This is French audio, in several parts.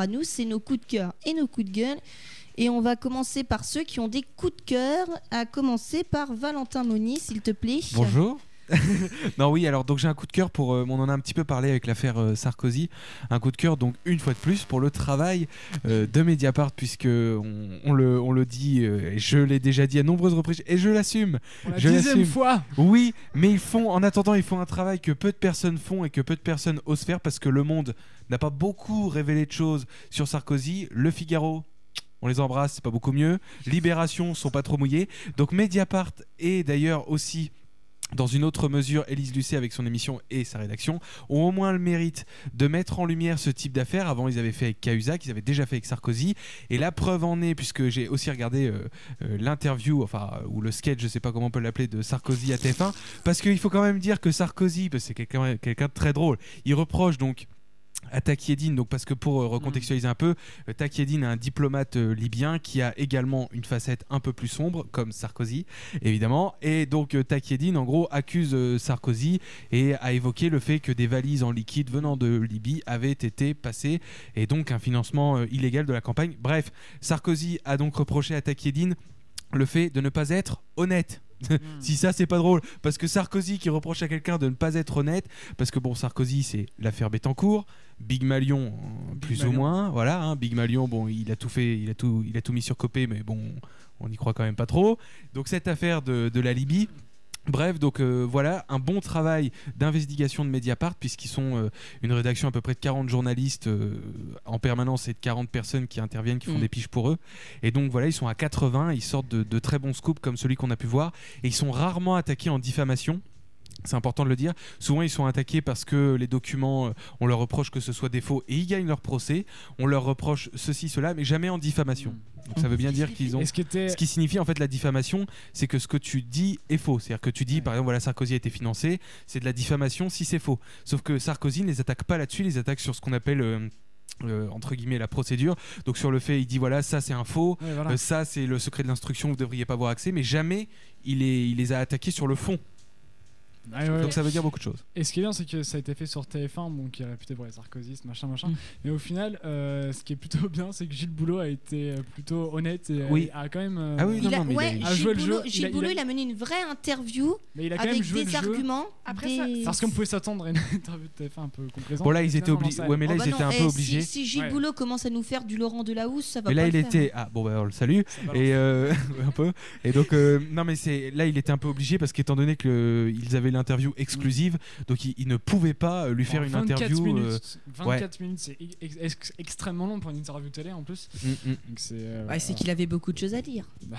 à nous, c'est nos coups de cœur et nos coups de gueule. Et on va commencer par ceux qui ont des coups de cœur, à commencer par Valentin Moni, s'il te plaît. Bonjour. non oui alors donc j'ai un coup de cœur pour euh, on en a un petit peu parlé avec l'affaire euh, Sarkozy. Un coup de cœur donc une fois de plus pour le travail euh, de Mediapart puisque on, le, on le dit et je l'ai déjà dit à nombreuses reprises et je l'assume. La je dixième fois. Oui mais ils font en attendant ils font un travail que peu de personnes font et que peu de personnes osent faire parce que le monde n'a pas beaucoup révélé de choses sur Sarkozy. Le Figaro on les embrasse, c'est pas beaucoup mieux. Libération sont pas trop mouillés. Donc Mediapart et d'ailleurs aussi dans une autre mesure, Élise Lucet avec son émission et sa rédaction ont au moins le mérite de mettre en lumière ce type d'affaires. Avant, ils avaient fait avec Cahuzac, ils avaient déjà fait avec Sarkozy. Et la preuve en est, puisque j'ai aussi regardé euh, euh, l'interview, enfin, ou le sketch, je sais pas comment on peut l'appeler, de Sarkozy à TF1, parce qu'il faut quand même dire que Sarkozy, c'est quelqu'un quelqu'un de très drôle, il reproche donc à donc parce que pour euh, recontextualiser un peu, euh, Takiedine est un diplomate euh, libyen qui a également une facette un peu plus sombre, comme Sarkozy, évidemment. Et donc Takiedine, en gros, accuse Sarkozy et a évoqué le fait que des valises en liquide venant de Libye avaient été passées et donc un financement illégal de la campagne. Bref, Sarkozy a donc reproché à Takiedine le fait de ne pas être honnête si ça c'est pas drôle. Parce que Sarkozy qui reproche à quelqu'un de ne pas être honnête parce que bon Sarkozy c'est l'affaire Bettencourt. Big Malion plus ou moins voilà hein, Big Malion bon il a tout fait il a tout il a tout mis sur copé mais bon on y croit quand même pas trop. Donc cette affaire de, de la Libye Bref, donc euh, voilà, un bon travail d'investigation de Mediapart, puisqu'ils sont euh, une rédaction à peu près de 40 journalistes euh, en permanence et de 40 personnes qui interviennent, qui font mm. des piches pour eux. Et donc voilà, ils sont à 80, ils sortent de, de très bons scoops comme celui qu'on a pu voir, et ils sont rarement attaqués en diffamation. C'est important de le dire. Souvent, ils sont attaqués parce que les documents, on leur reproche que ce soit des faux et ils gagnent leur procès. On leur reproche ceci, cela, mais jamais en diffamation. Mm. Donc ça veut bien dire qu'ils ont. Ce qui signifie en fait la diffamation, c'est que ce que tu dis est faux. C'est-à-dire que tu dis, par exemple, voilà, Sarkozy a été financé, c'est de la diffamation si c'est faux. Sauf que Sarkozy ne les attaque pas là-dessus, les attaque sur ce qu'on appelle. Euh, euh, entre guillemets la procédure donc sur le fait il dit voilà ça c'est un faux euh, ça c'est le secret de l'instruction vous devriez pas avoir accès mais jamais il, est, il les a attaqués sur le fond donc ça veut dire beaucoup de choses. Et ce qui est bien, c'est que ça a été fait sur TF1, bon, qui est réputé pour les sarkozystes, machin, machin. Mm. Mais au final, euh, ce qui est plutôt bien, c'est que Gilles Boulot a été euh, plutôt honnête et oui. a quand même. Euh, ah oui, non, il a, non, mais ouais, il a, joué le jeu. Gilles Boulot, il a, mené une vraie interview mais il a quand avec même joué des le arguments. Après des... ça, parce qu'on pouvait s'attendre à une interview de TF1 un peu complaisante. Bon là, ils étaient obligés. Ouais, mais là, ils étaient un peu obligés. Si Gilles Boulot commence à nous faire du Laurent Delahousse, ça va. Mais là, il était. Ah bon, bah on le salue. Et un peu. Et donc non, mais c'est là, il était un peu obligé parce qu'étant donné qu'ils avaient l'interview exclusive donc il, ne pouvait pas euh, lui faire une interview. Minutes, 24 euh, minutes, c'est extrêmement long pour une interview télé en plus. Mm, mm. C'est euh, qu'il avait beaucoup de choses à dire. Bah,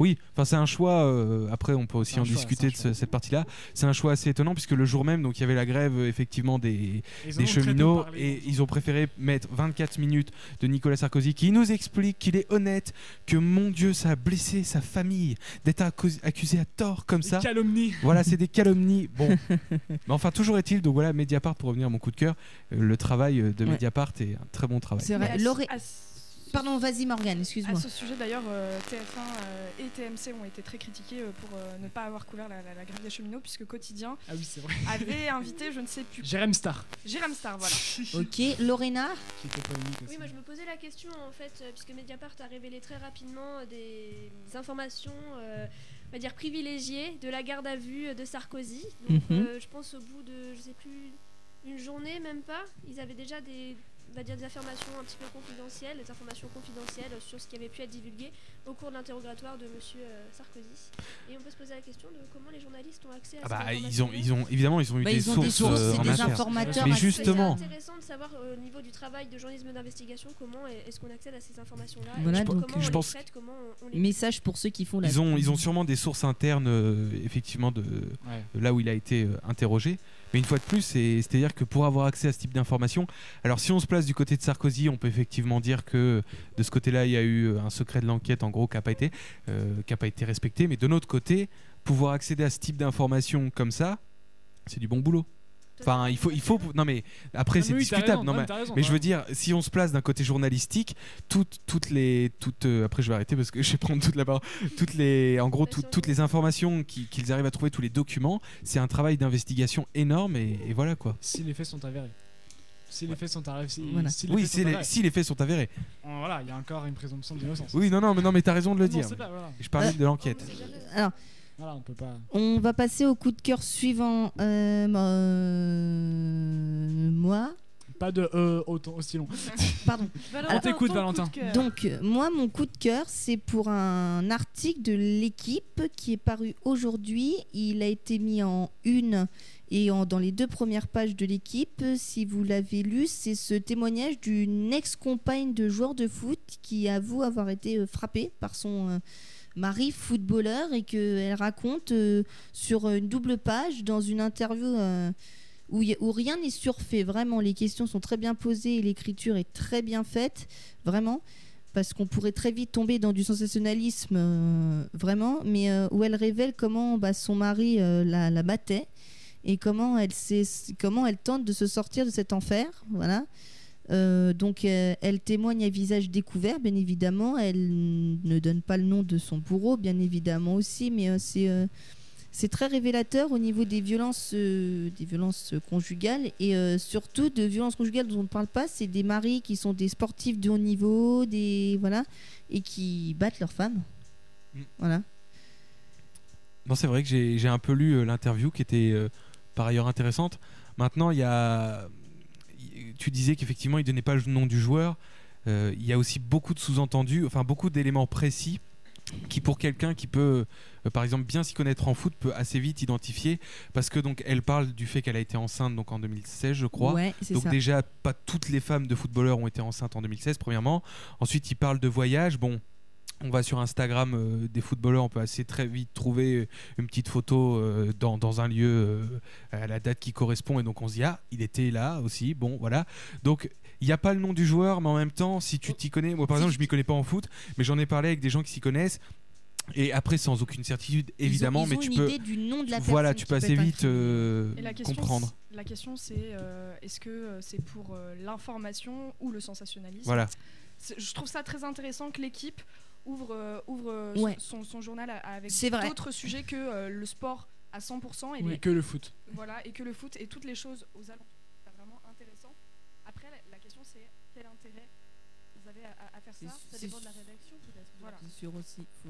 oui, enfin c'est un choix. Euh, après, on peut aussi en discuter de cette partie-là. C'est un choix assez étonnant puisque le jour même, donc il y avait la grève euh, effectivement des, des cheminots et ils ont préféré mettre 24 minutes de Nicolas Sarkozy qui nous explique qu'il est honnête, que mon Dieu, ça a blessé sa famille d'être accusé à tort comme ça. Calomnie. Voilà, c'est des calomnies. Bon, mais enfin toujours est-il. Donc voilà, Mediapart pour revenir à mon coup de cœur, euh, le travail de Mediapart est un très bon travail. C'est vrai. Pardon, vas-y Morgane, excuse-moi. À ce sujet d'ailleurs, euh, TF1 euh, et TMC ont été très critiqués euh, pour ne pas avoir couvert la, grève des cheminots, puisque Quotidien ah oui, avait invité, je ne sais plus. Jérém Star. Jérém Star, voilà. ok, Lorena Oui, moi je me posais la question en fait, puisque Mediapart a révélé très rapidement des informations. on va dire privilégiées de la garde à vue de Sarkozy. Donc, mhm. je pense au bout de, je sais plus, une journée, même pas, ils avaient déjà des, va dire des informations un petit peu confidentielles, des informations confidentielles sur ce qui avait pu être divulgué au cours de l'interrogatoire de Monsieur euh, Sarkozy. Et on peut se poser la question de comment les journalistes ont accès à ah bah, ils ont, ils ont évidemment ils ont eu bah, des, sources, des sources euh, des informateurs. Mais justement, c'est intéressant de savoir euh, au niveau du travail de journalisme d'investigation comment est-ce qu'on accède à ces informations-là. Voilà, donc, comment je pense. Traite, comment on, les... Message pour ceux qui font la. Ils ont, ils ont sûrement des sources internes effectivement de, de, là où il a été interrogé. Mais une fois de plus, c'est-à-dire que pour avoir accès à ce type d'informations, alors si on se place du côté de Sarkozy, on peut effectivement dire que de ce côté-là, il y a eu un secret de l'enquête, en gros, qui n'a pas, été, euh, pas été respecté. Mais de notre côté, pouvoir accéder à ce type d'informations comme ça, c'est du bon boulot. Enfin, il faut, il faut. Non mais après c'est discutable. non, mais, mais je veux dire, si on se place d'un côté journalistique, toutes, toutes les, toutes. Euh, après, je vais arrêter parce que je vais prendre toute la parole. Toutes les, en gros, toutes les informations qu'ils arrivent à trouver, tous les documents, c'est un travail d'investigation énorme et, voilà quoi. Si les faits sont avérés. Si les faits sont avérés. Si, Voilà. si les Oui, si les, avérés. si les faits sont avérés. Voilà, il y a encore une présomption d'innocence. Oui, non, non, mais non, mais t'as raison de le Non, dire. c'est pas, voilà. Je parlais de l'enquête. Jamais. Alors, Voilà, on peut pas. on va passer au coup de cœur suivant. Euh, euh. Pas de euh, autant, aussi long. Pardon. On t'écoute, Valentin. Donc, moi, mon coup de cœur, c'est pour un article de l'équipe qui est paru aujourd'hui. Il a été mis en une et en, dans les deux premières pages de l'équipe. Si vous l'avez lu, c'est ce témoignage d'une ex-compagne de joueur de foot qui avoue avoir été euh, frappée par son euh, mari footballeur et qu'elle raconte euh, sur une double page dans une interview. euh, où, rien n'est surfait, vraiment, les questions sont très bien posées et l'écriture est très bien faite, vraiment, parce qu'on pourrait très vite tomber dans du sensationnalisme, euh, vraiment, mais euh, où elle révèle comment bah, son mari euh, la, battait et comment elle, comment elle tente de se sortir de cet enfer, voilà. Donc elle témoigne à visage découvert, bien évidemment. Elle ne donne pas le nom de son bourreau, bien évidemment aussi, mais c'est c'est très révélateur au niveau des violences, euh, des violences conjugales et euh, surtout de violences conjugales dont on ne parle pas. C'est des maris qui sont des sportifs de haut niveau, des voilà, et qui battent leurs femmes. Mm. Voilà. Non, c'est vrai que j'ai un peu lu euh, l'interview qui était par ailleurs intéressante. Maintenant, il y a. Tu disais qu'effectivement, il donnait pas le nom du joueur. Il y a aussi beaucoup de sous-entendus, enfin beaucoup d'éléments précis qui, pour quelqu'un qui peut, euh, par exemple, bien s'y connaître en foot, peut assez vite identifier. Parce que donc, elle parle du fait qu'elle a été enceinte donc en 2016, je crois. Ouais, Donc ça. déjà, pas toutes les femmes de footballeurs ont été enceintes en 2016, premièrement. Ensuite, il parle de voyage. Bon, on va sur Instagram euh, des footballeurs, on peut assez très vite trouver une petite photo euh, dans, dans un lieu euh, à la date qui correspond. Et donc on se dit, ah, il était là aussi. Bon, voilà. Donc il n'y a pas le nom du joueur, mais en même temps, si tu t'y connais, moi par exemple, je m'y connais pas en foot, mais j'en ai parlé avec des gens qui s'y connaissent. Et après, sans aucune certitude, Ils ont- évidemment, ils mais tu une peux. idée du nom de la Voilà, tu peux assez vite euh, la question, comprendre. c'est- La question, c'est euh, est-ce que euh, c'est pour euh, l'information ou le sensationnalisme? Voilà. C'est- Je trouve ça très intéressant que l'équipe ouvre, euh, ouvre euh, Ouais. son, son journal avec d'autres sujets que euh, le sport à 100% et, Oui, les- que le foot. voilà, et que le foot et toutes les choses aux alentours. C'est vraiment intéressant. Après, la, la question, c'est quel intérêt vous avez à, faire ça? Ça c'est- dépend de la rédaction peut-être. Voilà. C'est sûr aussi. Faut...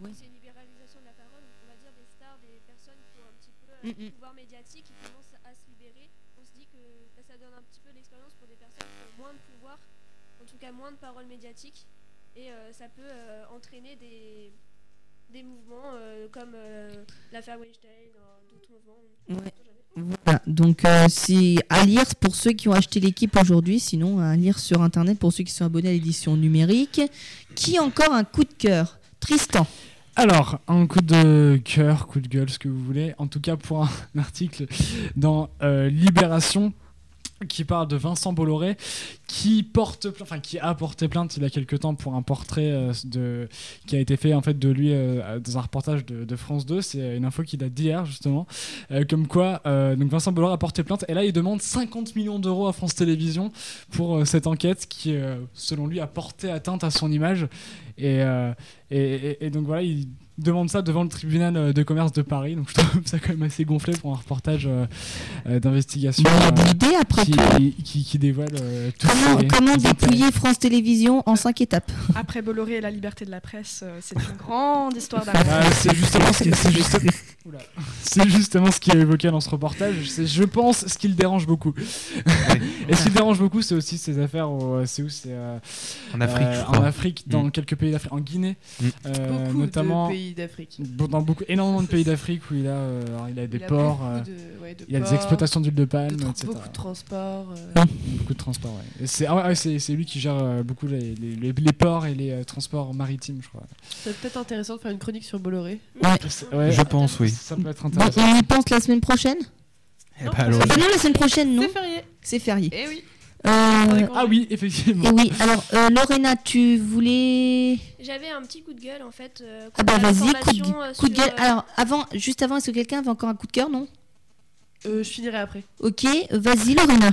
Ouais. C'est une libéralisation de la parole, on va dire des stars, des personnes qui ont un petit peu Mm, un mm. pouvoir médiatique, qui commencent à se libérer. On se dit que bah, ça donne un petit peu l'expérience pour des personnes qui ont moins de pouvoir, en tout cas moins de parole médiatique, et euh, ça peut euh, entraîner des, des mouvements euh, comme euh, l'affaire Weinstein, d'autres mouvements. Ouais. Voilà, donc euh, c'est à lire pour ceux qui ont acheté l'équipe aujourd'hui, sinon à lire sur internet pour ceux qui sont abonnés à l'édition numérique. Qui a encore un coup de cœur? Tristan. Alors, un coup de cœur, coup de gueule, ce que vous voulez. En tout cas, pour un article dans euh, Libération qui parle de Vincent Bolloré, qui porte, enfin qui a porté plainte il y a quelques temps pour un portrait euh, de, qui a été fait en fait de lui euh, dans un reportage de, France 2. C'est une info qu'il a d'hier justement, Euh, comme quoi euh, donc Vincent Bolloré a porté plainte et là il demande 50 millions d'euros à France Télévisions pour euh, cette enquête qui, euh, selon lui, a porté atteinte à son image. Et, euh, et, et- et donc voilà, il demande ça devant le tribunal euh, de commerce de Paris. Donc je trouve ça quand même assez gonflé pour un reportage euh, euh, d'investigation il y a euh, des idées après qui, tout. qui, qui dévoile euh, tout Comment, comment dépouiller France Télévisions en cinq étapes? Après Bolloré et la liberté de la presse, c'est une grande histoire d'amour. Ah, c'est justement ce qui c'est juste- Oula. C'est justement ce qui est évoqué dans ce reportage. C'est, je pense, ce qui le dérange beaucoup. Et ce qui le dérange beaucoup, c'est aussi ces affaires. C'est où C'est euh, En Afrique, euh, je en. Afrique, dans Mm. quelques pays d'Afrique, en Guinée, Mm. euh, Beaucoup notamment de pays d'Afrique. Bon, dans beaucoup, énormément de pays d'Afrique où il a, euh, il a des Il ports, euh, de- ouais, de il y a des ports, exploitations d'huile de palme, etc. beaucoup de transports. euh, Beaucoup de transports, ouais. Et c'est, ah ouais, c'est, c'est lui qui gère euh, beaucoup les, les, les- les ports et les euh, transports maritimes, je crois. C'est peut-être intéressant de faire une chronique sur Bolloré. Ouais, Je pense, oui. Ça peut être Bon, intéressant. On y pense la semaine prochaine Eh Non, bah, alors, Ah non, la semaine prochaine, non. C'est férié. C'est férié. Eh oui. Euh, Ah oui, effectivement. et oui, alors euh, Lorena, tu voulais. J'avais un petit coup de gueule en fait. euh, Ah bah vas-y, coup de, gueule. Alors, avant, juste avant, est-ce que quelqu'un avait encore un coup de cœur, non? Euh, je finirai après. Ok, vas-y Lorena.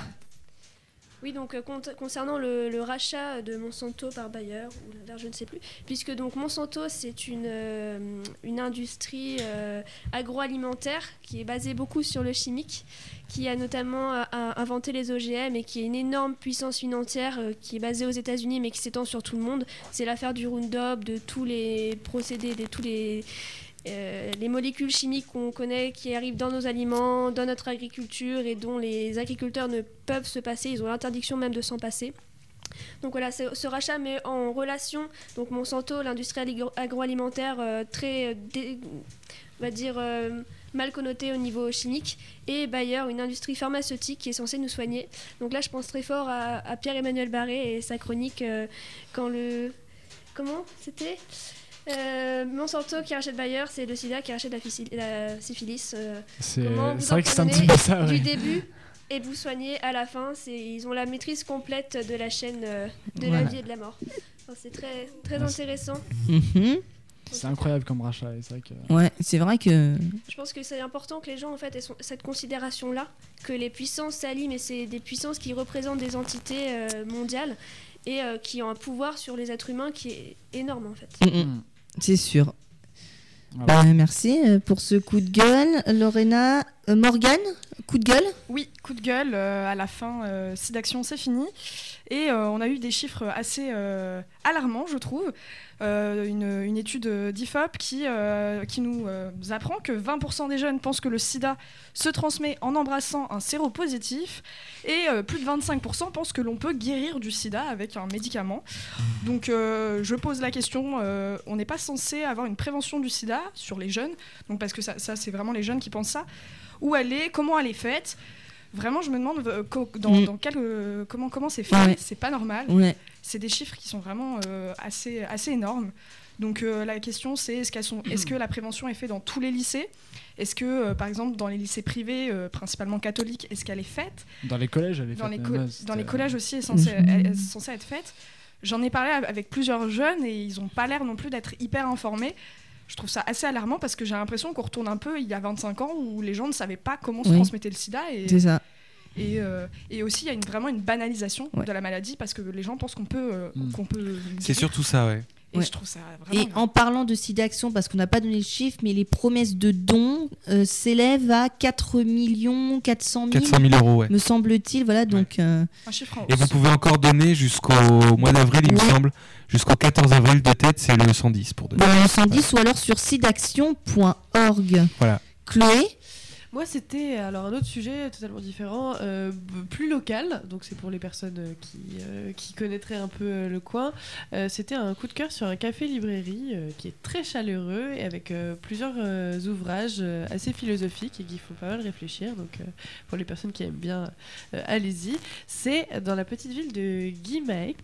Oui, donc euh, con- concernant le, rachat de Monsanto par Bayer, ou l'inverse, je ne sais plus, puisque donc Monsanto c'est une, euh, une industrie euh, agroalimentaire qui est basée beaucoup sur le chimique, qui a notamment inventé les OGM et qui est une énorme puissance financière qui est basée aux États-Unis mais qui s'étend sur tout le monde. C'est l'affaire du Roundup, de tous les procédés, de tous les euh, les molécules chimiques qu'on connaît qui arrivent dans nos aliments, dans notre agriculture et dont les agriculteurs ne peuvent se passer, ils ont l'interdiction même de s'en passer. Donc voilà, ce, rachat met en relation donc Monsanto, l'industrie agro- agroalimentaire euh, très, euh, on va dire, mal connotée au niveau chimique, et Bayer, une industrie pharmaceutique qui est censée nous soigner. Donc là, je pense très fort à, à Pierre-Emmanuel Barré et sa chronique quand le... Comment c'était? Euh, Monsanto qui rachète Bayer, c'est le sida qui rachète la, syphilis. euh, C'est vrai que c'est un petit peu ça. Du ouais. début et vous soigner à la fin. C'est, ils ont la maîtrise complète de la chaîne euh, de la vie et de la mort. Enfin, c'est très, très Ouais, intéressant. Mhm. C'est incroyable comme rachat. C'est vrai que. Ouais, c'est vrai que. Je pense que c'est important que les gens en fait aient son- cette considération-là, que les puissances s'allient, mais c'est des puissances qui représentent des entités euh, mondiales et euh, qui ont un pouvoir sur les êtres humains qui est énorme en fait. Mhm. Mm. C'est sûr. Voilà. Bah, merci euh, pour ce coup de gueule. Lorena, euh, Morgane, coup de gueule? Oui, coup de gueule, euh, à la fin, euh, c'est fini. Et euh, on a eu des chiffres assez euh, alarmants, je trouve. Une, étude d'IFOP qui, qui nous apprend que 20% des jeunes pensent que le sida se transmet en embrassant un séropositif et plus de 25% pensent que l'on peut guérir du sida avec un médicament. Donc je pose la question, on n'est pas censé avoir une prévention du sida sur les jeunes, donc parce que ça, c'est vraiment les jeunes qui pensent ça. Où elle est, comment elle est faite Vraiment, je me demande euh, dans, Mm. dans quel, euh, comment, comment c'est fait. Ouais. C'est pas normal. Ouais. C'est des chiffres qui sont vraiment euh, assez, assez énormes. Donc euh, la question, c'est est-ce, qu'elles sont, est-ce que la prévention est faite dans tous les lycées? Est-ce que, euh, par exemple, dans les lycées privés, euh, principalement catholiques, est-ce qu'elle est faite? Dans les collèges, elle est dans faite les, là, dans les collèges aussi, elle est censée, elle est censée être faite. J'en ai parlé avec plusieurs jeunes et ils n'ont pas l'air non plus d'être hyper informés. Je trouve ça assez alarmant parce que j'ai l'impression qu'on retourne un peu il y a 25 ans où les gens ne savaient pas comment se Oui. transmettait le sida et, C'est ça. et, euh, et aussi il y a une, vraiment une banalisation Ouais. de la maladie parce que les gens pensent qu'on peut, euh, Mm. qu'on peut C'est surtout ça, ouais. Et Ouais. je trouve ça vraiment Et en parlant de SIDAction, parce qu'on n'a pas donné le chiffre, mais les promesses de dons euh, s'élèvent à 4 millions 400 000, 400 000 euros, ouais. me semble-t-il. Voilà, donc euh, un chiffre en Et vous pouvez encore donner jusqu'au mois d'avril, il me semble. Jusqu'au 14 avril de tête, c'est le 110 pour donner. dans le 110 ou alors sur sidaction.org. Voilà. Chloé Moi, c'était alors un autre sujet totalement différent, euh, plus local. Donc, c'est pour les personnes euh, qui, euh, qui connaîtraient un peu le coin. C'était un coup de cœur sur un café-librairie qui est très chaleureux et avec plusieurs ouvrages assez philosophiques et qu'il faut pas mal réfléchir. Donc, pour les personnes qui aiment bien, allez-y. C'est dans la petite ville de Guimec.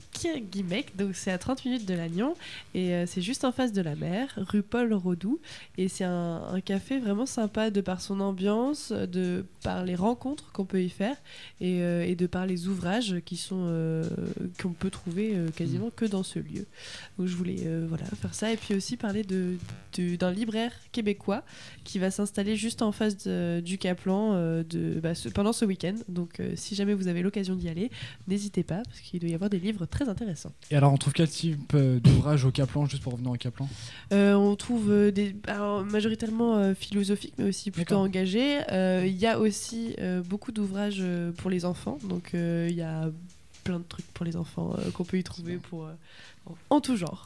Guimec, donc c'est à 30 minutes de Lannion et c'est juste en face de la mer, rue Paul Rodou. Et c'est un café vraiment sympa de par son ambiance, de par les rencontres qu'on peut y faire et, euh, et de par les ouvrages qui sont euh, qu'on peut trouver euh, quasiment que dans ce lieu. Donc je voulais voilà faire ça et puis aussi parler de d'un libraire québécois qui va s'installer juste en face de- du Caplan de, bah, ce- pendant ce week-end. Donc si jamais vous avez l'occasion d'y aller, n'hésitez pas parce qu'il doit y avoir des livres très intéressants. Et alors, on trouve quel type d'ouvrage au Caplan, juste pour revenir au Caplan on trouve des alors, majoritairement philosophiques, mais aussi plutôt engagés. Euh, Il y a aussi euh, beaucoup d'ouvrages euh, pour les enfants, donc il y a plein de trucs pour les enfants qu'on peut y trouver pour en, en tout genre.